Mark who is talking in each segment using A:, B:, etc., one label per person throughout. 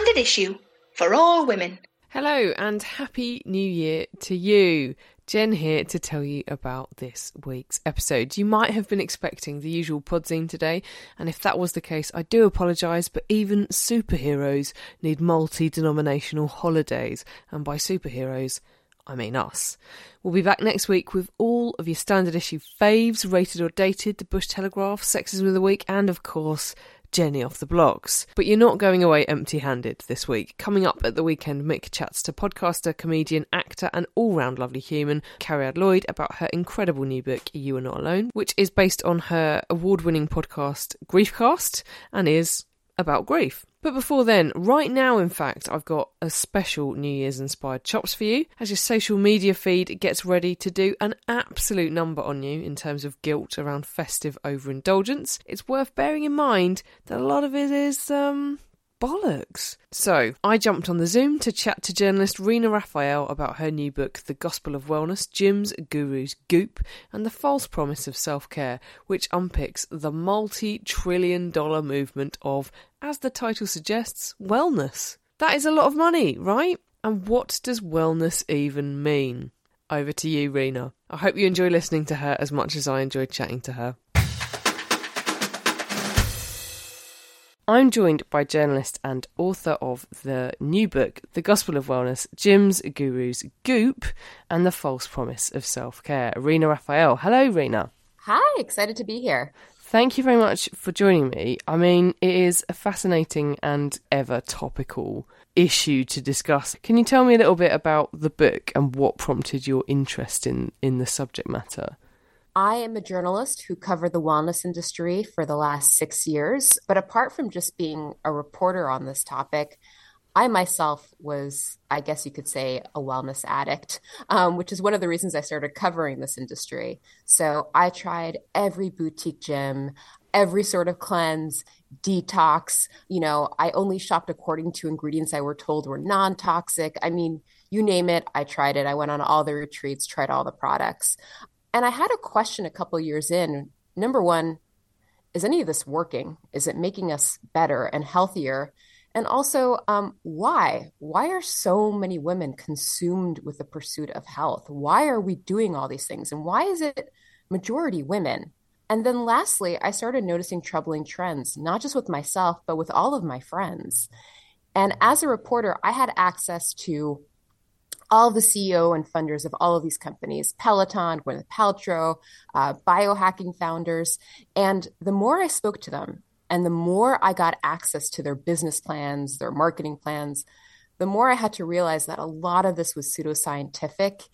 A: standard issue for all women.
B: Hello and happy new year to you. Jen here to tell you about this week's episode. You might have been expecting the usual pod podzine today, and if that was the case, I do apologise, but even superheroes need multi denominational holidays, and by superheroes, I mean us. We'll be back next week with all of your standard issue faves, rated or dated, the Bush Telegraph, Sexism of the Week, and of course, Jenny off the blocks. But you're not going away empty handed this week. Coming up at the weekend, Mick chats to podcaster, comedian, actor, and all round lovely human, Cariad Lloyd, about her incredible new book, You Are Not Alone, which is based on her award winning podcast, Griefcast, and is about grief. But before then, right now, in fact, I've got a special New Year's inspired chops for you as your social media feed gets ready to do an absolute number on you in terms of guilt around festive overindulgence. It's worth bearing in mind that a lot of it is, um, bollocks. So, I jumped on the Zoom to chat to journalist Rina Raphael about her new book, The Gospel of Wellness Gyms, Gurus, Goop, and the False Promise of Self Care, which unpicks the multi trillion dollar movement of, as the title suggests, wellness. That is a lot of money, right? And what does wellness even mean? Over to you, Rina. I hope you enjoy listening to her as much as I enjoyed chatting to her. I'm joined by journalist and author of the new book, The Gospel of Wellness Gyms, Gurus, Goop, and the False Promise of Self Care, Rina Raphael. Hello, Rina.
C: Hi, excited to be here.
B: Thank you very much for joining me. I mean, it is a fascinating and ever topical issue to discuss. Can you tell me a little bit about the book and what prompted your interest in, in the subject matter?
C: I am a journalist who covered the wellness industry for the last six years. But apart from just being a reporter on this topic, I myself was, I guess you could say, a wellness addict, um, which is one of the reasons I started covering this industry. So I tried every boutique gym, every sort of cleanse, detox. You know, I only shopped according to ingredients I were told were non toxic. I mean, you name it, I tried it. I went on all the retreats, tried all the products. And I had a question a couple years in. Number one, is any of this working? Is it making us better and healthier? And also, um, why? Why are so many women consumed with the pursuit of health? Why are we doing all these things? And why is it majority women? And then lastly, I started noticing troubling trends, not just with myself, but with all of my friends. And as a reporter, I had access to all the CEO and funders of all of these companies Peloton, Gwyneth Paltrow, uh, biohacking founders. And the more I spoke to them and the more I got access to their business plans, their marketing plans, the more I had to realize that a lot of this was pseudoscientific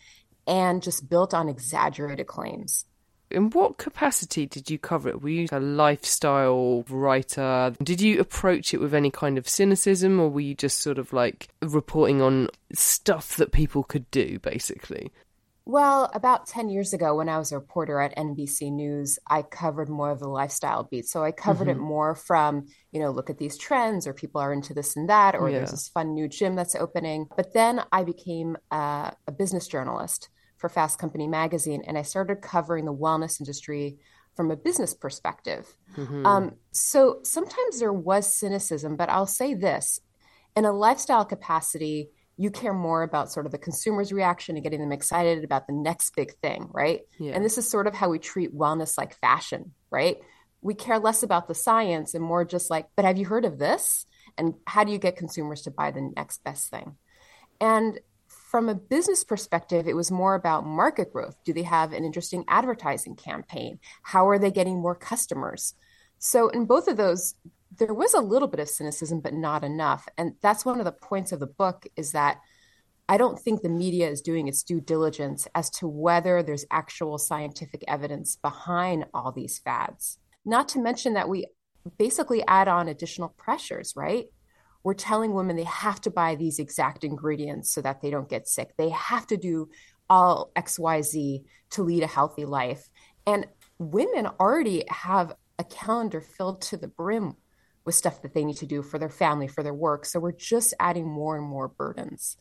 C: and just built on exaggerated claims.
B: In what capacity did you cover it? Were you a lifestyle writer? Did you approach it with any kind of cynicism, or were you just sort of like reporting on stuff that people could do, basically?
C: Well, about 10 years ago, when I was a reporter at NBC News, I covered more of the lifestyle beat. So I covered mm-hmm. it more from, you know, look at these trends, or people are into this and that, or yeah. there's this fun new gym that's opening. But then I became a business journalist for Fast Company magazine, and I started covering the wellness industry from a business perspective. Mm-hmm. Um, so sometimes there was cynicism, but I'll say this in a lifestyle capacity, you care more about sort of the consumer's reaction and getting them excited about the next big thing, right? Yeah. And this is sort of how we treat wellness like fashion, right? We care less about the science and more just like, but have you heard of this? And how do you get consumers to buy the next best thing? And from a business perspective, it was more about market growth. Do they have an interesting advertising campaign? How are they getting more customers? So, in both of those, there was a little bit of cynicism, but not enough. And that's one of the points of the book is that I don't think the media is doing its due diligence as to whether there's actual scientific evidence behind all these fads. Not to mention that we basically add on additional pressures, right? We're telling women they have to buy these exact ingredients so that they don't get sick. They have to do all XYZ to lead a healthy life. And women already have a calendar filled to the brim with stuff that they need to do for their family, for their work. So we're just adding more and more burdens.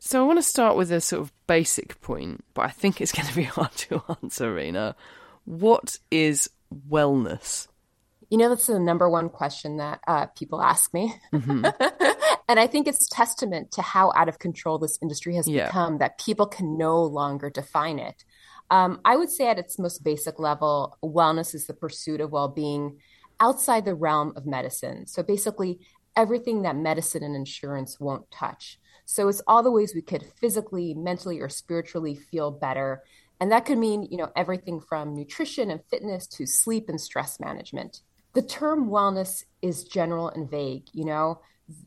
B: So I want to start with a sort of basic point, but I think it's going to be hard to answer, Rina. What is wellness?
C: You know, that's the number one question that uh, people ask me. Mm-hmm. And I think it's testament to how out of control this industry has yeah. become that people can no longer define it. Um, I would say at its most basic level, wellness is the pursuit of well being outside the realm of medicine. So basically, everything that medicine and insurance won't touch. So it's all the ways we could physically, mentally, or spiritually feel better. And that could mean, you know, everything from nutrition and fitness to sleep and stress management. The term wellness is general and vague, you know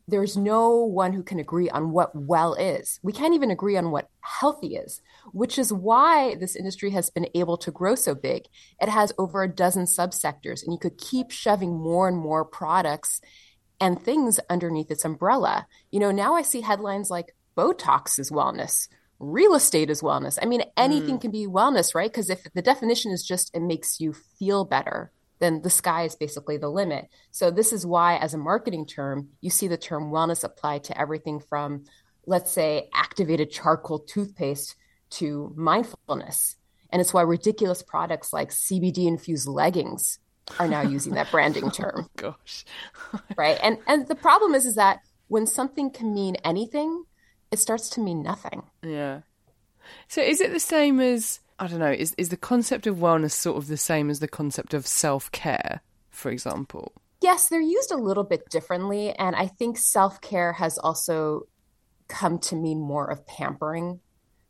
C: there's no one who can agree on what well is. We can't even agree on what healthy is, which is why this industry has been able to grow so big. It has over a dozen subsectors, and you could keep shoving more and more products and things underneath its umbrella. You know, now I see headlines like Botox is wellness, real estate is wellness. I mean, anything mm. can be wellness, right? Because if the definition is just it makes you feel better, then the sky is basically the limit. So, this is why, as a marketing term, you see the term wellness applied to everything from, let's say, activated charcoal toothpaste to mindfulness. And it's why ridiculous products like CBD infused leggings are now using that branding oh, term.
B: Oh, gosh.
C: right. And and the problem is is that when something can mean anything, it starts to mean nothing.
B: Yeah. So is it the same as I don't know, is is the concept of wellness sort of the same as the concept of self care, for example?
C: Yes, they're used a little bit differently. And I think self care has also come to mean more of pampering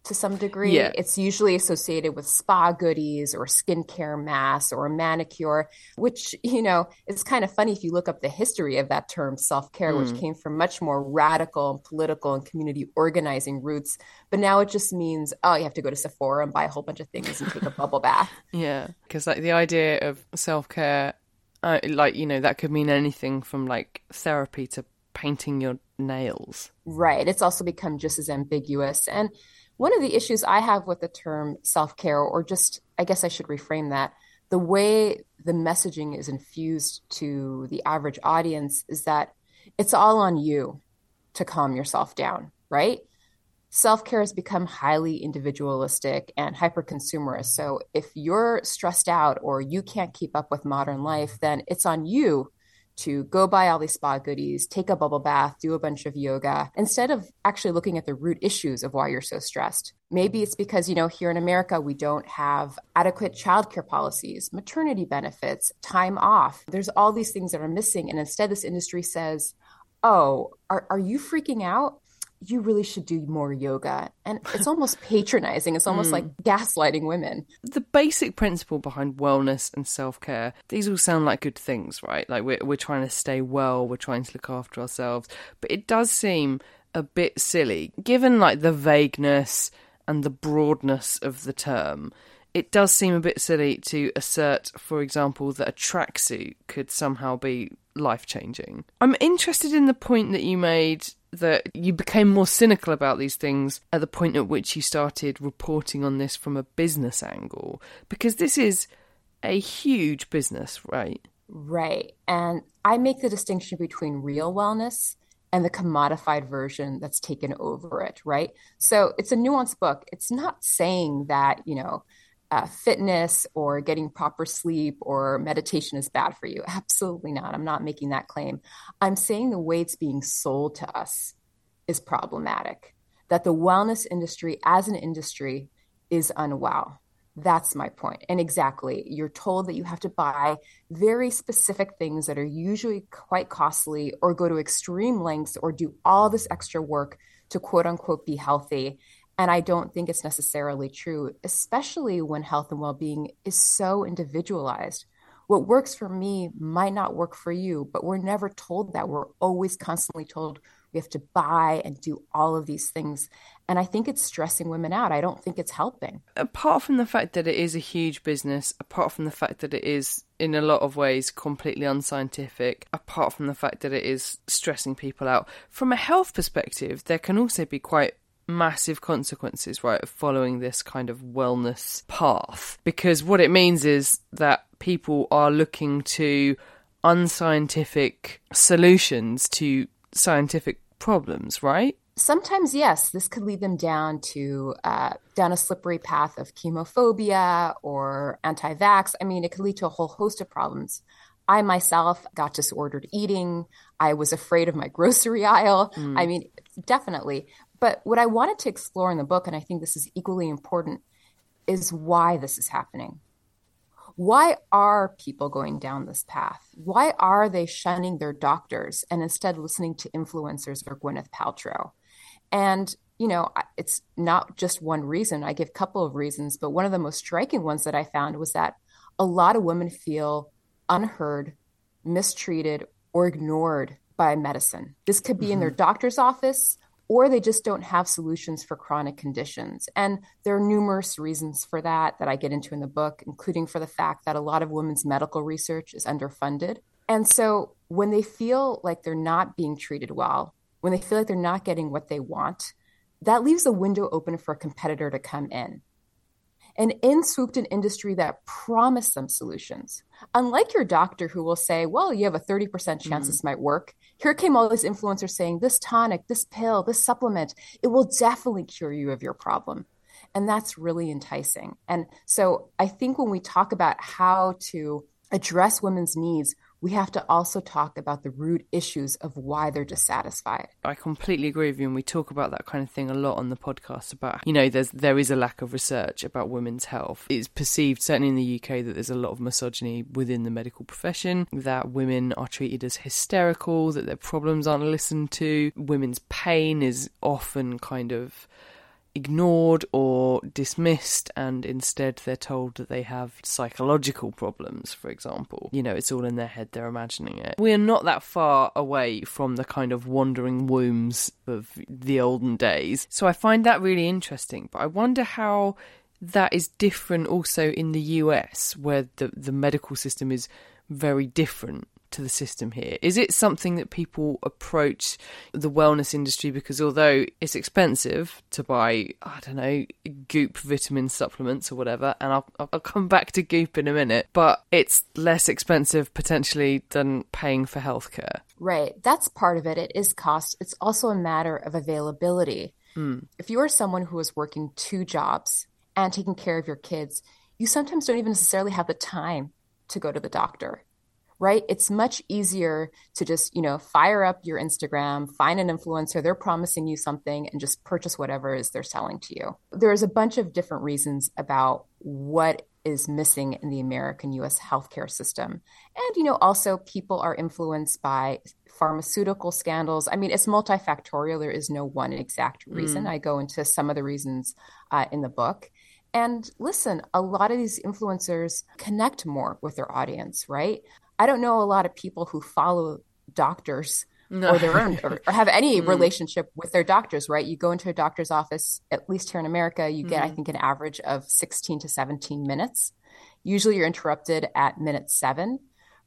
C: to some degree. Yeah. It's usually associated with spa goodies or skincare masks or a manicure, which, you know, is kind of funny if you look up the history of that term self care, mm. which came from much more radical and political and community organizing roots. But now it just means, oh, you have to go to Sephora and buy a whole bunch of things and take a bubble bath.
B: Yeah. Because, like, the idea of self care, uh, like, you know, that could mean anything from like therapy to painting your nails.
C: Right. It's also become just as ambiguous. And one of the issues I have with the term self care, or just, I guess I should reframe that, the way the messaging is infused to the average audience is that it's all on you to calm yourself down, right? Self care has become highly individualistic and hyper consumerist. So if you're stressed out or you can't keep up with modern life, then it's on you to go buy all these spa goodies, take a bubble bath, do a bunch of yoga, instead of actually looking at the root issues of why you're so stressed. Maybe it's because, you know, here in America, we don't have adequate childcare policies, maternity benefits, time off. There's all these things that are missing. And instead, this industry says, oh, are, are you freaking out? You really should do more yoga. And it's almost patronizing. It's almost mm. like gaslighting women.
B: The basic principle behind wellness and self care, these all sound like good things, right? Like we're, we're trying to stay well, we're trying to look after ourselves. But it does seem a bit silly, given like the vagueness and the broadness of the term. It does seem a bit silly to assert, for example, that a tracksuit could somehow be life changing. I'm interested in the point that you made that you became more cynical about these things at the point at which you started reporting on this from a business angle because this is a huge business, right?
C: Right. And I make the distinction between real wellness and the commodified version that's taken over it, right? So it's a nuanced book. It's not saying that, you know, uh, fitness or getting proper sleep or meditation is bad for you. Absolutely not. I'm not making that claim. I'm saying the way it's being sold to us is problematic, that the wellness industry as an industry is unwell. That's my point. And exactly, you're told that you have to buy very specific things that are usually quite costly or go to extreme lengths or do all this extra work to quote unquote be healthy. And I don't think it's necessarily true, especially when health and well being is so individualized. What works for me might not work for you, but we're never told that. We're always constantly told we have to buy and do all of these things. And I think it's stressing women out. I don't think it's helping.
B: Apart from the fact that it is a huge business, apart from the fact that it is, in a lot of ways, completely unscientific, apart from the fact that it is stressing people out, from a health perspective, there can also be quite massive consequences, right, of following this kind of wellness path. Because what it means is that people are looking to unscientific solutions to scientific problems, right?
C: Sometimes, yes, this could lead them down to uh, down a slippery path of chemophobia or anti-vax. I mean, it could lead to a whole host of problems. I myself got disordered eating. I was afraid of my grocery aisle. Mm. I mean, definitely. But what I wanted to explore in the book, and I think this is equally important, is why this is happening. Why are people going down this path? Why are they shunning their doctors and instead listening to influencers or Gwyneth Paltrow? And you know, it's not just one reason. I give a couple of reasons, but one of the most striking ones that I found was that a lot of women feel unheard, mistreated, or ignored by medicine. This could be mm-hmm. in their mm-hmm. doctor's office, or they just don't have solutions for chronic conditions. And there are numerous reasons for that that I get into in the book, including for the fact that a lot of women's medical research is underfunded. And so when they feel like they're not being treated well, when they feel like they're not getting what they want, that leaves a window open for a competitor to come in. And in swooped an industry that promised them solutions. Unlike your doctor who will say, well, you have a 30% chance mm-hmm. this might work. Here came all these influencers saying, this tonic, this pill, this supplement, it will definitely cure you of your problem. And that's really enticing. And so I think when we talk about how to address women's needs, we have to also talk about the root issues of why they're dissatisfied.
B: I completely agree with you, and we talk about that kind of thing a lot on the podcast. About you know, there's there is a lack of research about women's health. It's perceived certainly in the UK that there's a lot of misogyny within the medical profession. That women are treated as hysterical, that their problems aren't listened to. Women's pain is often kind of ignored or dismissed, and instead they're told that they have psychological problems, for example. You know, it's all in their head, they're imagining it. We're not that far away from the kind of wandering wombs of the olden days. So I find that really interesting, but I wonder how that is different also in the US, where the, the medical system is very different to the system here? Is it something that people approach the wellness industry because although it's expensive to buy, I don't know, goop vitamin supplements or whatever, and I'll, I'll come back to goop in a minute, but it's less expensive potentially than paying for healthcare?
C: Right. That's part of it. It is cost. It's also a matter of availability. Mm. If you are someone who is working two jobs and taking care of your kids, you sometimes don't even necessarily have the time to go to the doctor right? It's much easier to just, you know, fire up your Instagram, find an influencer, they're promising you something, and just purchase whatever is they're selling to you. There's a bunch of different reasons about what is missing in the American US healthcare system. And, you know, also people are influenced by pharmaceutical scandals. I mean, it's multifactorial. There is no one exact reason. Mm. I go into some of the reasons uh, in the book. And listen, a lot of these influencers connect more with their audience, right? I don't know a lot of people who follow doctors no. or their own or, or have any mm. relationship with their doctors, right? You go into a doctor's office, at least here in America, you get, mm. I think, an average of 16 to 17 minutes. Usually you're interrupted at minute seven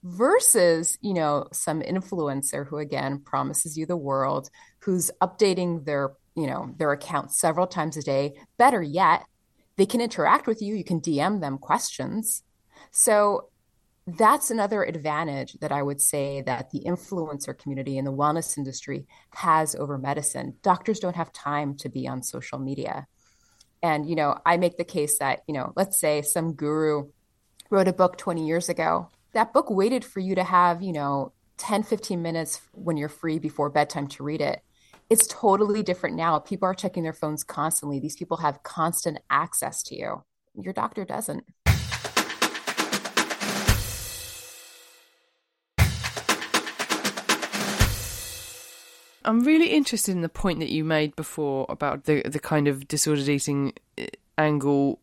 C: versus, you know, some influencer who again promises you the world, who's updating their, you know, their account several times a day. Better yet, they can interact with you. You can DM them questions. So that's another advantage that I would say that the influencer community in the wellness industry has over medicine. Doctors don't have time to be on social media. And, you know, I make the case that, you know, let's say some guru wrote a book 20 years ago. That book waited for you to have, you know, 10, 15 minutes when you're free before bedtime to read it. It's totally different now. People are checking their phones constantly. These people have constant access to you. Your doctor doesn't.
B: I'm really interested in the point that you made before about the the kind of disordered eating uh, angle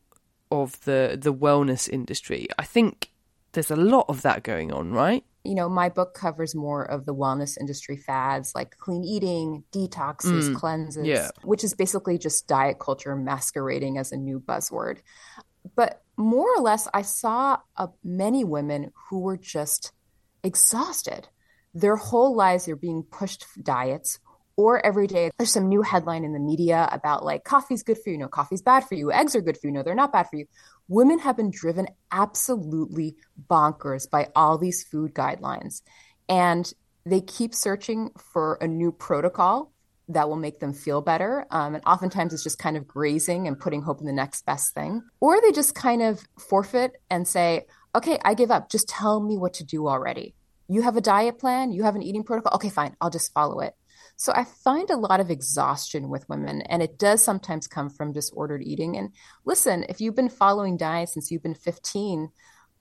B: of the the wellness industry. I think there's a lot of that going on, right?
C: You know, my book covers more of the wellness industry fads like clean eating, detoxes, mm, cleanses, yeah. which is basically just diet culture masquerading as a new buzzword. But more or less, I saw uh, many women who were just exhausted their whole lives they're being pushed diets or every day there's some new headline in the media about like coffee's good for you no coffee's bad for you eggs are good for you no they're not bad for you women have been driven absolutely bonkers by all these food guidelines and they keep searching for a new protocol that will make them feel better. Um, and oftentimes it's just kind of grazing and putting hope in the next best thing. Or they just kind of forfeit and say, okay, I give up. Just tell me what to do already. You have a diet plan, you have an eating protocol. Okay, fine, I'll just follow it. So I find a lot of exhaustion with women, and it does sometimes come from disordered eating. And listen, if you've been following diet since you've been 15,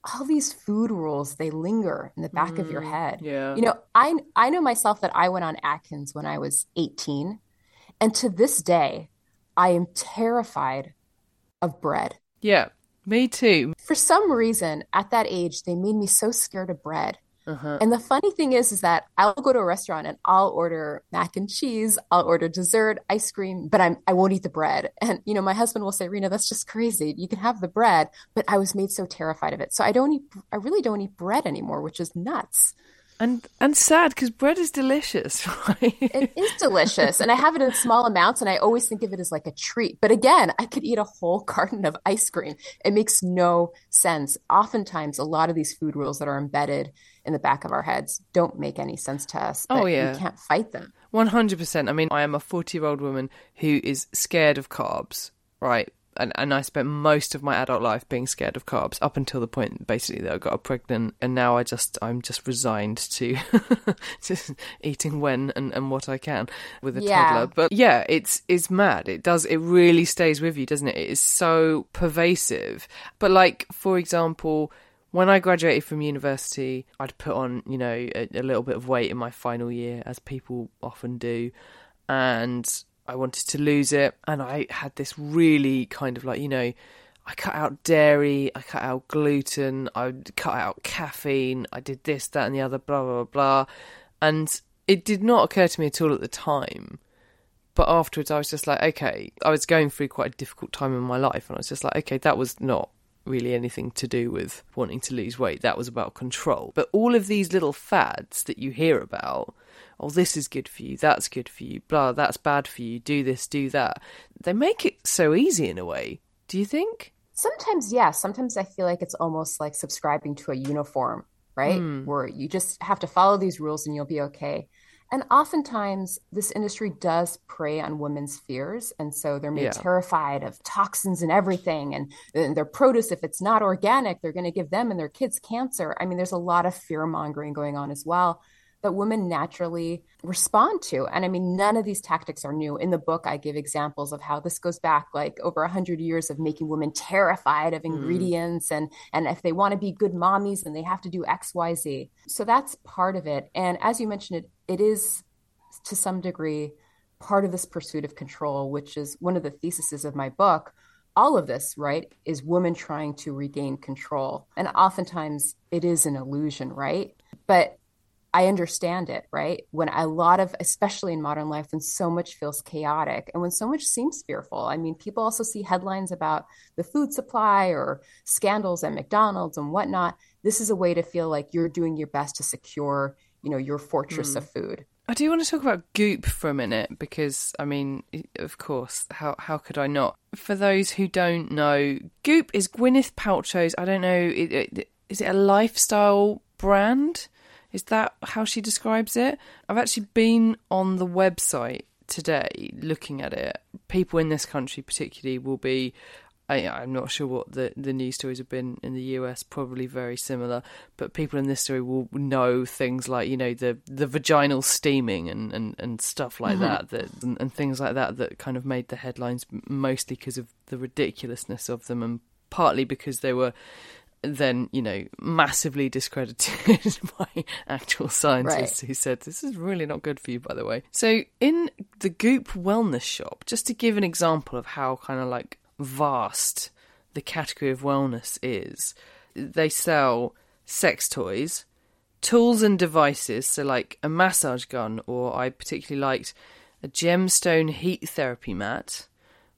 C: all these food rules they linger in the back mm, of your mm, head.
B: Yeah.
C: You know, I I know myself that I went on Atkins when I was 18, and to this day, I am terrified of bread.
B: Yeah, me too.
C: For some reason, at that age, they made me so scared of bread. Uh-huh. And the funny thing is, is that I'll go to a restaurant and I'll order mac and cheese, I'll order dessert, ice cream, but I'm I won't eat the bread. And you know, my husband will say, "Rina, that's just crazy. You can have the bread," but I was made so terrified of it, so I don't eat. I really don't eat bread anymore, which is nuts
B: and and sad because bread is delicious right?
C: It is delicious and i have it in small amounts and i always think of it as like a treat. But again i could eat a whole carton of ice cream. It makes no sense. Oftentimes a lot of these food rules that are embedded in the back of our heads don't make any sense to us
B: oh yeah
C: we can't fight them.
B: 100% i mean i am a 40 year old woman who is scared of carbs right and, and I spent most of my adult life being scared of carbs up until the point basically that I got pregnant and now I just I'm just resigned to just eating when and, and what I can with a yeah. toddler. But yeah, it's it's mad. It does it really stays with you, doesn't it? It is so pervasive. But like for example, when I graduated from university, I'd put on, you know, a, a little bit of weight in my final year, as people often do. And I wanted to lose it, and I had this really kind of like you know, I cut out dairy, I cut out gluten, I cut out caffeine, I did this, that, and the other, blah blah blah, and it did not occur to me at all at the time. But afterwards, I was just like, okay, I was going through quite a difficult time in my life, and I was just like, okay, that was not really anything to do with wanting to lose weight. That was about control. But all of these little fads that you hear about oh, this is good for you, that's good for you, blah, that's bad for you, do this, do that. They make it so easy in a way. Do you think?
C: Sometimes, yeah. Sometimes I feel like it's almost like subscribing to a uniform, right? Mm. Where you just have to follow these rules and you'll be okay. And oftentimes, this industry does prey on women's fears. And so they're made yeah. terrified of toxins and everything. And, and their produce, if it's not organic, they're going to give them and their kids cancer. I mean, there's a lot of fear mongering going on as well that women naturally respond to. And I mean, none of these tactics are new. In the book, I give examples of how this goes back like over a hundred years of making women terrified of hmm. ingredients mm. and and if they want to be good mommies, then they have to do X, Y, Z. So that's part of it. And as you mentioned, it it is to some degree part of this pursuit of control, which is one of the theses of my book. All of this, right, is women trying to regain control. And oftentimes it is an illusion, right? But I understand it, right? When a lot of, especially in modern life, when so much feels chaotic and when so much seems fearful. I mean, people also see headlines about the food supply or scandals at McDonald's and whatnot. This is a way to feel like you're doing your best to secure, you know, your fortress mm. of food.
B: I do want to talk about Goop for a minute because, I mean, of course, how how could I not? For those who don't know, Goop is Gwyneth Paltrow's. I don't know, is it a lifestyle brand? Is that how she describes it? I've actually been on the website today looking at it. People in this country, particularly, will be. I, am not sure what the, the news stories have been in the US, probably very similar. But people in this story will know things like, you know, the, the vaginal steaming and, and, and stuff like mm-hmm. that, that and, and things like that, that kind of made the headlines mostly because of the ridiculousness of them and partly because they were then you know massively discredited by actual scientists right. who said this is really not good for you by the way. So in the goop wellness shop just to give an example of how kind of like vast the category of wellness is they sell sex toys tools and devices so like a massage gun or i particularly liked a gemstone heat therapy mat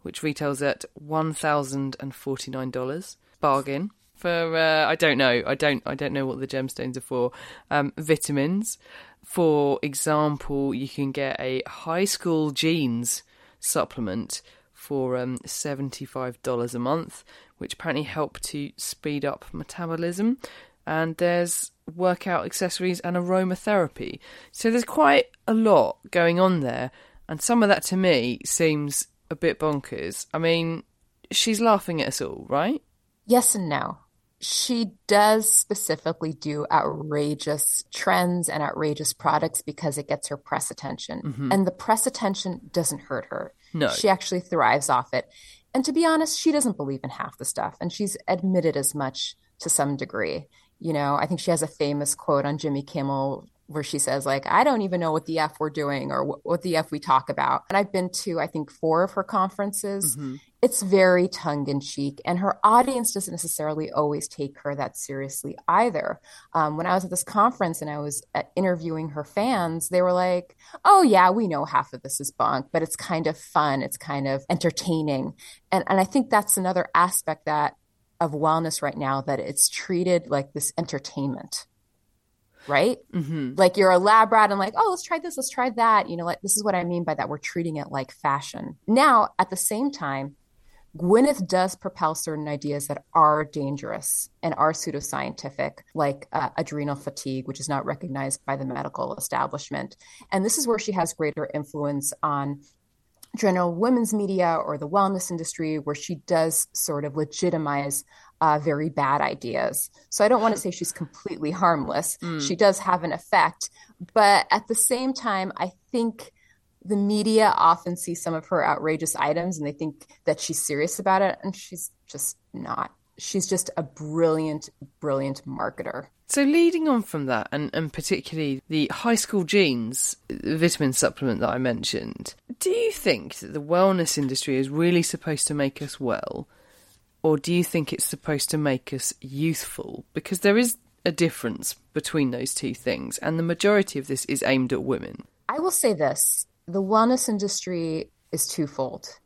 B: which retails at $1049 bargain for uh, I don't know. I don't I don't know what the gemstones are for. Um, vitamins. For example, you can get a high school genes supplement for um, $75 a month, which apparently help to speed up metabolism. And there's workout accessories and aromatherapy. So there's quite a lot going on there. And some of that to me seems a bit bonkers. I mean, she's laughing at us all, right?
C: Yes and no. She does specifically do outrageous trends and outrageous products because it gets her press attention. Mm-hmm. And the press attention doesn't hurt her.
B: No.
C: She actually thrives off it. And to be honest, she doesn't believe in half the stuff. And she's admitted as much to some degree. You know, I think she has a famous quote on Jimmy Kimmel where she says like i don't even know what the f we're doing or what, what the f we talk about and i've been to i think four of her conferences mm-hmm. It's very tongue-in-cheek and her audience doesn't necessarily always take her that seriously either um, when i was at this conference and i was uh, interviewing her fans they were like oh yeah we know half of this is bunk but it's kind of fun it's kind of entertaining and, and i think that's another aspect that of wellness right now that it's treated like this entertainment right? Mm-hmm. Like you're a lab rat and like, oh, let's try this, let's try that. You know, like this is what I mean by that. We're treating it like fashion. Now, at the same time, Gwyneth does propel certain ideas that are dangerous and are pseudoscientific, like uh, adrenal fatigue, which is not recognized by the medical establishment. And this is where she has greater influence on general women's media or the wellness industry, where she does sort of legitimize uh, very bad ideas. So I don't want to say she's completely harmless. Mm. She does have an effect. But at the same time, I think the media often see some of her outrageous items and they think that she's serious about it. And she's just not. She's just a brilliant, brilliant marketer.
B: So, leading on from that, and, and particularly the high school genes vitamin supplement that I mentioned, do you think that the wellness industry is really supposed to make us well? or do you think it's supposed to make us youthful? Because there is a difference between those two things, and the majority of this is aimed at women.
C: I will say this the wellness industry is twofold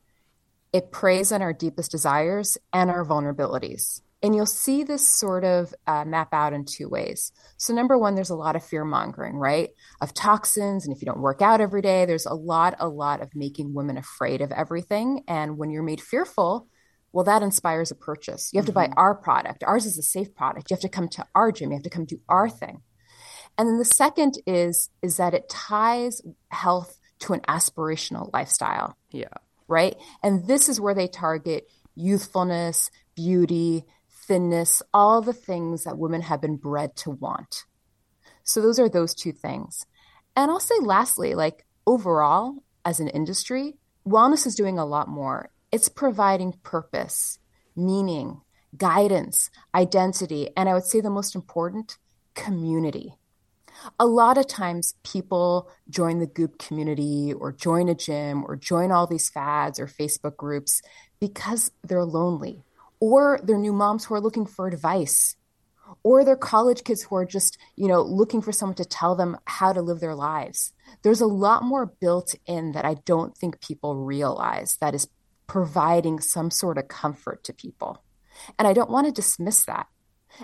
C: it preys on our deepest desires and our vulnerabilities. And you'll see this sort of uh, map out in two ways. So, number one, there's a lot of fear mongering, right? Of toxins. And if you don't work out every day, there's a lot, a lot of making women afraid of everything. And when you're made fearful, well, that inspires a purchase. You have mm-hmm. to buy mm-hmm. our product. Ours is a safe product. You have to come to our gym. You have to come do our thing. And then the second is is that it ties health to an aspirational lifestyle.
B: Yeah.
C: Right? And this is where they target youthfulness, beauty, thinness, all the things that women have been bred to want. So those are those two things. And I'll say lastly, like overall as an industry, wellness is doing a lot more. It's providing purpose, meaning, guidance, identity, and I would say the most important, community. A lot of times people join the Goop community or join a gym or join all these fads or Facebook groups because they're lonely or they're new moms who are looking for advice or they're college kids who are just, you know, looking for someone to tell them how to live their lives. There's a lot more built in that I don't think people realize that is providing some sort of comfort to people. And I don't want to dismiss that,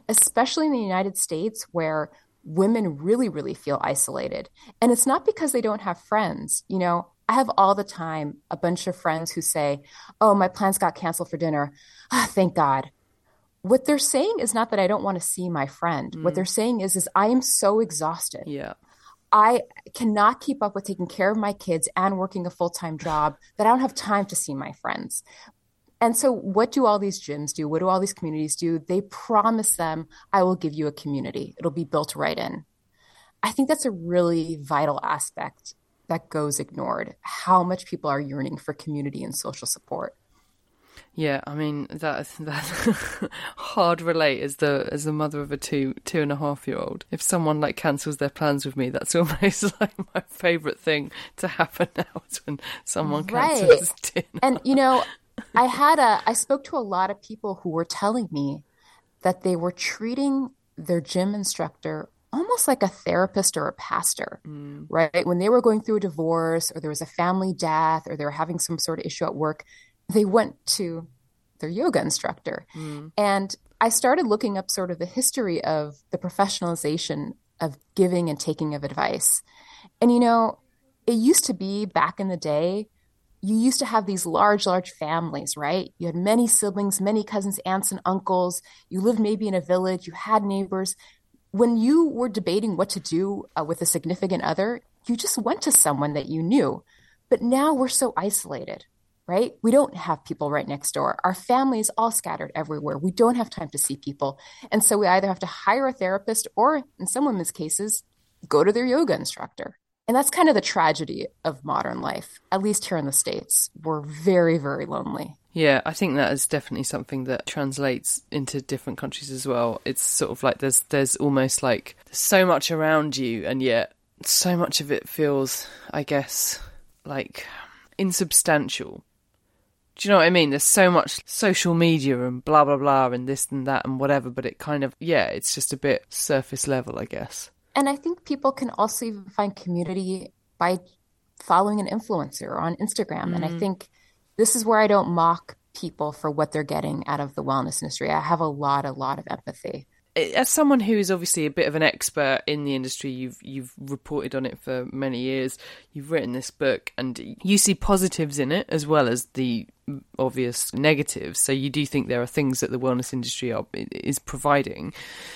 C: especially in the United States where women really, really feel isolated. And it's not because they don't have friends. You know, I have all the time a bunch of friends who say, Oh, my plans got canceled for dinner. Oh, thank God. What they're saying is not that I don't want to see my friend. Mm. What they're saying is, is I am so exhausted.
B: Yeah.
C: I cannot keep up with taking care of my kids and working a full time job that I don't have time to see my friends. And so, what do all these gyms do? What do all these communities do? They promise them, I will give you a community, it'll be built right in. I think that's a really vital aspect that goes ignored how much people are yearning for community and social support.
B: Yeah, I mean that that hard relate as the as the mother of a two two and a half year old. If someone like cancels their plans with me, that's almost like my favourite thing to happen now is when someone cancels right. dinner.
C: And you know, I had a I spoke to a lot of people who were telling me that they were treating their gym instructor almost like a therapist or a pastor, mm. right? When they were going through a divorce or there was a family death or they were having some sort of issue at work, they went to their yoga instructor. Mm. And I started looking up sort of the history of the professionalization of giving and taking of advice. And, you know, it used to be back in the day, you used to have these large, large families, right? You had many siblings, many cousins, aunts, and uncles. You lived maybe in a village, you had neighbors. When you were debating what to do uh, with a significant other, you just went to someone that you knew. But now we're so isolated right? We don't have people right next door. Our families all scattered everywhere. We don't have time to see people. And so we either have to hire a therapist or, in some women's cases, go to their yoga instructor. And that's kind of the tragedy of modern life, at least here in the States. We're very, very lonely.
B: Yeah, I think that is definitely something that translates into different countries as well. It's sort of like there's there's almost like so much around you and yet so much of it feels, I guess, like insubstantial. Do you know what I mean? There's so much social media and blah blah blah and this and that and whatever, but it kind of yeah, it's just a bit surface level, I guess.
C: And I think people can also even find community by following an influencer on Instagram. Mm. And I mm. think this is where I don't mock people for what they're getting out of the wellness industry. I have a lot, a lot of empathy
B: as someone who is obviously a bit of an expert in the industry, you've you've reported on it for many years. You've written this book, and you see positives in it as well as the obvious negatives. So you do think there are things that the wellness industry are, is providing.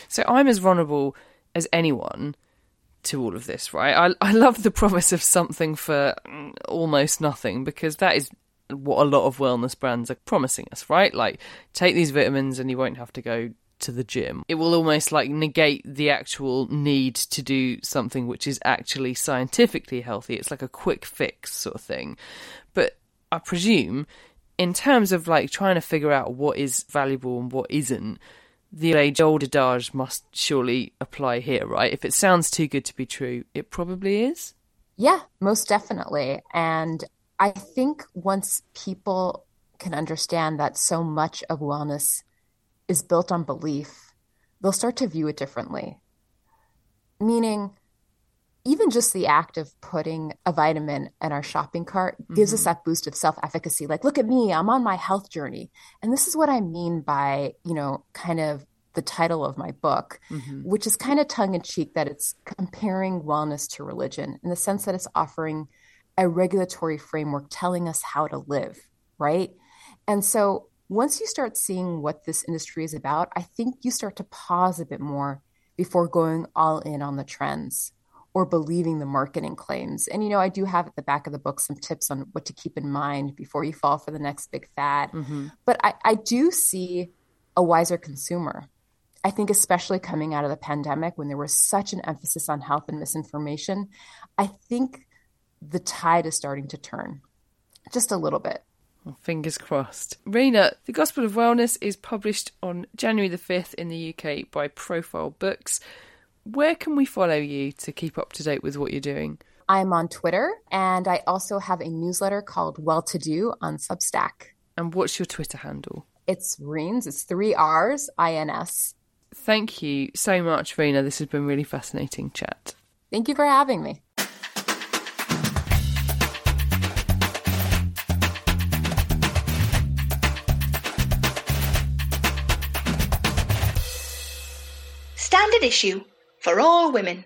B: So I'm as vulnerable as anyone to all of this, right? I I love the promise of something for almost nothing because that is what a lot of wellness brands are promising us, right? Like take these vitamins and you won't have to go to the gym. It will almost like negate the actual need to do something which is actually scientifically healthy. It's like a quick fix sort of thing. But I presume, in terms of like trying to figure out what is valuable and what isn't, the age old adage must surely apply here, right? If it sounds too good to be true, it probably is.
C: Yeah, most definitely. And I think once people can understand that so much of wellness is built on belief, they'll start to view it differently. Meaning, even just the act of putting a vitamin in our shopping cart gives mm-hmm. us that boost of self efficacy. Like, look at me, I'm on my health journey. And this is what I mean by, you know, kind of the title of my book, mm-hmm. which is kind of tongue in cheek that it's comparing wellness to religion in the sense that it's offering a regulatory framework telling us how to live, right? And so once you start seeing what this industry is about, I think you start to pause a bit more before going all in on the trends or believing the marketing claims. And, you know, I do have at the back of the book some tips on what to keep in mind before you fall for the next big fad. Mm-hmm. But I, I do see a wiser consumer. I think, especially coming out of the pandemic when there was such an emphasis on health and misinformation, I think the tide is starting to turn just a little bit.
B: Well, fingers crossed. Rina, The Gospel of Wellness is published on January the 5th in the UK by Profile Books. Where can we follow you to keep up to date with what you're doing?
C: I'm on Twitter and I also have a newsletter called Well To Do on Substack.
B: And what's your Twitter handle?
C: It's Reens. It's three R's, I N S.
B: Thank you so much, Rina. This has been really fascinating chat.
C: Thank you for having me.
A: Standard issue for all women.